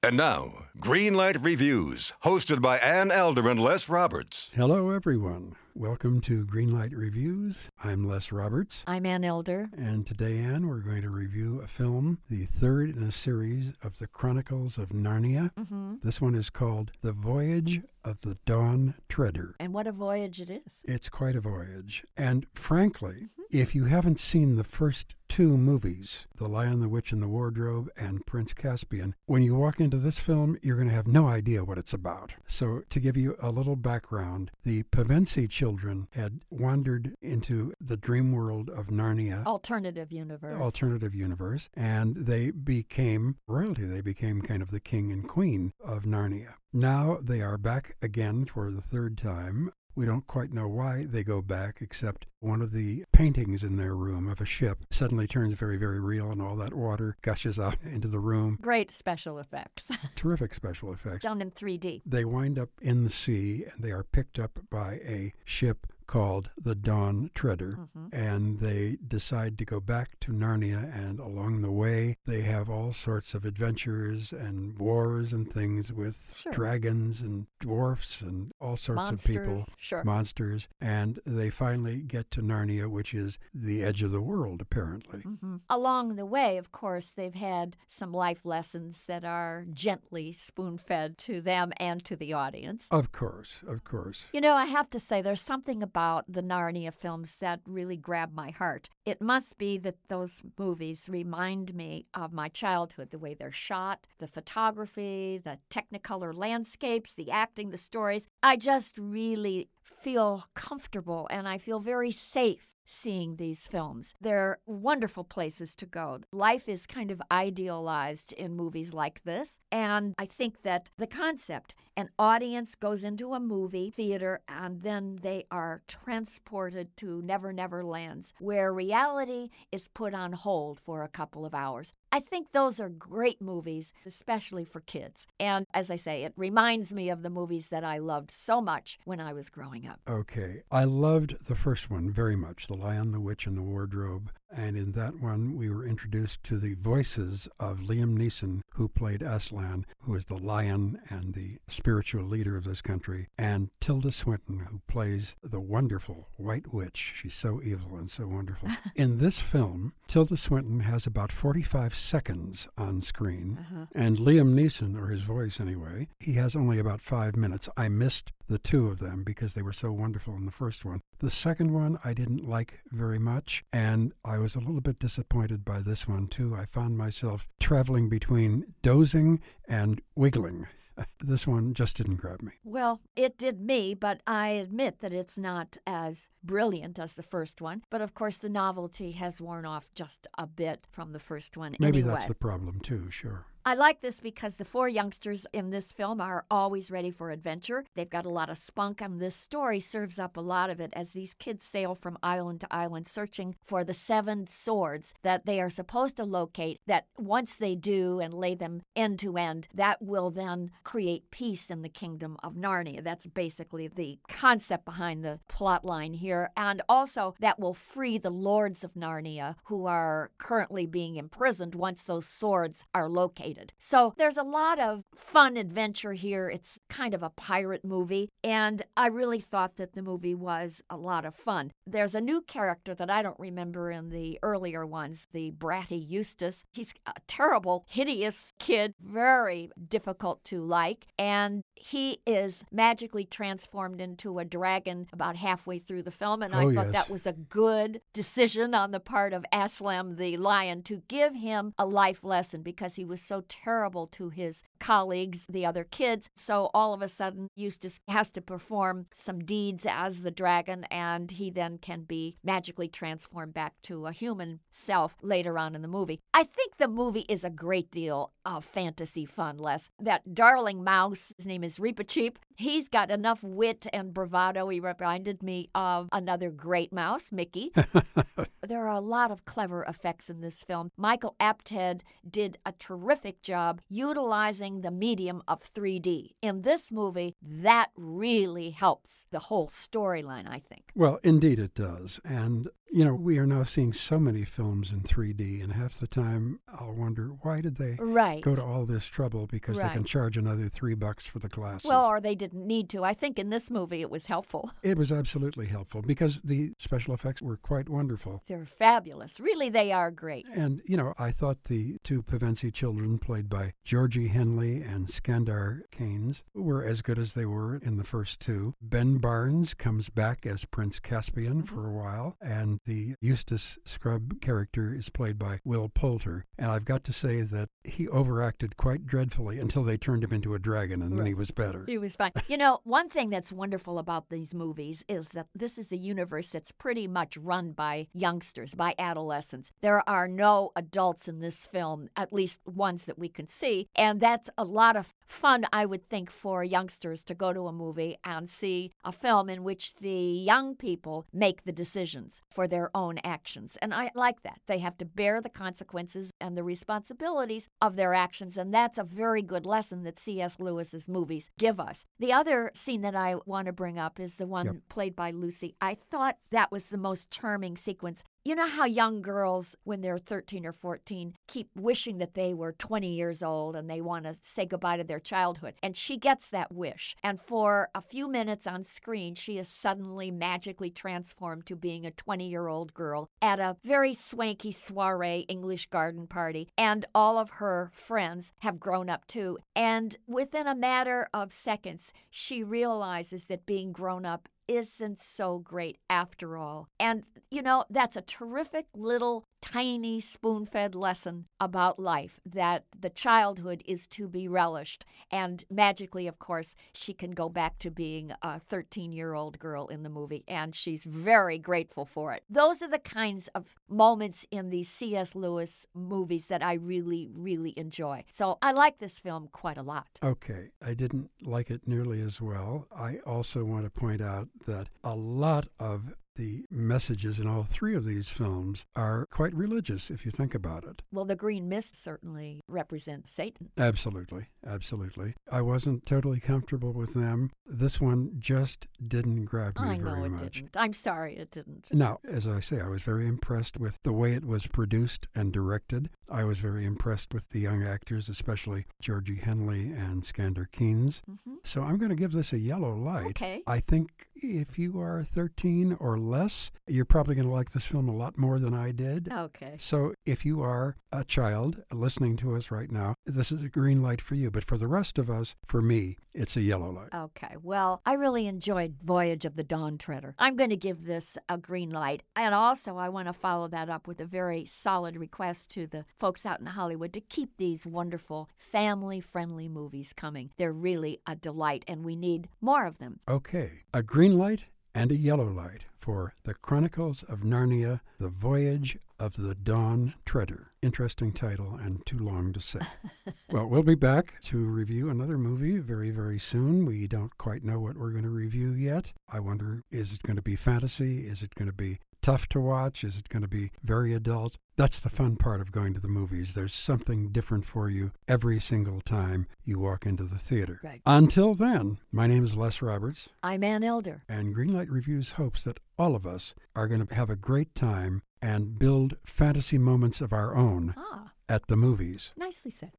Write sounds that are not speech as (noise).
And now, Greenlight Reviews, hosted by Ann Elder and Les Roberts. Hello, everyone. Welcome to Greenlight Reviews. I'm Les Roberts. I'm Ann Elder. And today, Ann, we're going to review a film, the third in a series of the Chronicles of Narnia. Mm-hmm. This one is called The Voyage of the Dawn Treader. And what a voyage it is. It's quite a voyage. And frankly, mm-hmm. if you haven't seen the first two movies, The Lion, the Witch, and the Wardrobe and Prince Caspian, when you walk into this film, you're going to have no idea what it's about. So, to give you a little background, the Pevensie children had wandered into the dream world of Narnia. Alternative universe. Alternative universe. And they became royalty. They became kind of the king and queen of Narnia. Now they are back again for the third time we don't quite know why they go back, except one of the paintings in their room of a ship suddenly turns very, very real, and all that water gushes out (laughs) into the room. Great special effects. (laughs) Terrific special effects. Done in 3D. They wind up in the sea, and they are picked up by a ship called the Dawn Treader, mm-hmm. and they decide to go back to Narnia. And along the way, they have all sorts of adventures and wars and things with sure. dragons and dwarfs and all sorts monsters, of people, sure. monsters. And they finally get to Narnia, which is the edge of the world, apparently. Mm-hmm. Along the way, of course, they've had some life lessons that are gently spoon fed to them and to the audience. Of course, of course. You know, I have to say, there's something about about the Narnia films that really grab my heart. It must be that those movies remind me of my childhood, the way they're shot, the photography, the technicolor landscapes, the acting, the stories. I just really feel comfortable and I feel very safe seeing these films. They're wonderful places to go. Life is kind of idealized in movies like this. And I think that the concept an audience goes into a movie theater and then they are transported to Never Never Lands, where reality is put on hold for a couple of hours. I think those are great movies, especially for kids. And as I say, it reminds me of the movies that I loved so much when I was growing up. Okay. I loved the first one very much The Lion, the Witch, and the Wardrobe. And in that one, we were introduced to the voices of Liam Neeson, who played Aslan, who is the lion and the spiritual leader of this country, and Tilda Swinton, who plays the wonderful White Witch. She's so evil and so wonderful. (laughs) in this film, Tilda Swinton has about 45 seconds on screen, uh-huh. and Liam Neeson, or his voice anyway, he has only about five minutes. I missed the two of them because they were so wonderful in the first one. The second one I didn't like very much, and I was a little bit disappointed by this one too. I found myself traveling between dozing and wiggling (laughs) this one just didn't grab me. Well, it did me, but I admit that it's not as brilliant as the first one. But of course, the novelty has worn off just a bit from the first one. Maybe anyway. that's the problem, too, sure. I like this because the four youngsters in this film are always ready for adventure. They've got a lot of spunk, and this story serves up a lot of it as these kids sail from island to island searching for the seven swords that they are supposed to locate. That once they do and lay them end to end, that will then create peace in the kingdom of Narnia. That's basically the concept behind the plot line here. And also, that will free the lords of Narnia who are currently being imprisoned once those swords are located. So there's a lot of fun adventure here. It's kind of a pirate movie, and I really thought that the movie was a lot of fun. There's a new character that I don't remember in the earlier ones, the bratty Eustace. He's a terrible, hideous kid, very difficult to like, and he is magically transformed into a dragon about halfway through the film, and oh, I thought yes. that was a good decision on the part of Aslan the lion to give him a life lesson because he was so terrible to his colleagues, the other kids. So all of a sudden, Eustace has to perform some deeds as the dragon, and he then can be magically transformed back to a human self later on in the movie. I think the movie is a great deal of fantasy fun, Les. That darling mouse, his name is Reepicheep, he's got enough wit and bravado. He reminded me of another great mouse, Mickey. (laughs) there are a lot of clever effects in this film. Michael Apted did a terrific job utilizing the medium of 3D. In this movie, that really helps the whole storyline, I think. Well, indeed it does. And You know, we are now seeing so many films in 3D, and half the time I'll wonder why did they Right. go to all this trouble because they can charge another three bucks for the glasses. Well, or they didn't need to. I think in this movie it was helpful. (laughs) it was absolutely helpful because the special effects were quite wonderful. They're fabulous. Really, they are great. And, you know, I thought the two Pevensie children, played by Georgie Henley and Skandar Keynes, were as good as they were in the first two. Ben Barnes comes back as Prince Caspian mm-hmm. for a while, and the Eustace Scrubb character is played by Will Poulter. And I've got to say that he overacted quite dreadfully until they turned him into a dragon, and then he was better. He was fine. You know, one thing that's wonderful about these movies is that this is a universe that's pretty much run by youngsters, by adolescents. There are no adults in this film, at least ones that we can see. And that's a lot of fun, I would think, for youngsters to go to a movie and see a film in which the young people make the decisions for their own actions. And I like that. They have to bear the consequences and the responsibilities of their actions. And that's a very good lesson that C.S. Lewis's movies give us. The other scene that I want to bring up is the one Yep. played by Lucy. I thought that was the most charming sequence. You know how young girls, when they're 13 or 14, keep wishing that they were 20 years old and they want to say goodbye to their childhood. And she gets that wish. And for a few minutes on screen, she is suddenly magically transformed to being a 20 year old girl at a very swanky soiree English garden party. And all of her friends have grown up too. And within a matter of seconds, she realizes that being grown up isn't so great after all. And, you know, that's a terrific little tiny spoon fed lesson about life that the childhood is to be relished. And magically, of course, she can go back to being a 13 year old girl in the movie, and she's very grateful for it. Those are the kinds of moments in these C.S. Lewis movies that I really, really enjoy. So I like this film quite a lot. Okay, I didn't like it nearly as well. I also want to point out that a lot of the messages in all three of these films are quite religious if you think about it. Well, the green mist certainly represents Satan. Absolutely, absolutely. I wasn't totally comfortable with them. This one just didn't grab me I know very it much. didn't. I'm sorry it didn't. Now, as I say, I was very impressed with the way it was produced and directed. I was very impressed with the young actors, especially Georgie Henley and Skandar Keynes. hmm So I'm going to give this a yellow light. Okay. I think if you are 13 or less, you're probably going to like this film a lot more than I did. Okay. So if you are a child listening to us right now, this is a green light for you. But for the rest of us, for me, it's a yellow light. Okay. Well, I really enjoyed Voyage of the Dawn Treader. I'm going to give this a green light. And also, I want to follow that up with a very solid request to the folks out in Hollywood to keep these wonderful family friendly movies coming. They're really a delight, and we need more of them. Okay, a green light and a yellow light for The Chronicles of Narnia The Voyage of the Dawn Treader. Interesting title and too long to say. (laughs) well, we'll be back to review another movie very, very soon. We don't quite know what we're going to review yet. I wonder is it going to be fantasy? Is it going to be tough to watch? Is it going to be very adult? That's the fun part of going to the movies. There's something different for you every single time you walk into the theater. Right. Until then, my name is Les Roberts. I'm Ann Elder. And Greenlight Reviews hopes that all of us are going to have a great time and build fantasy moments of our own Ah, at the movies. nicely said.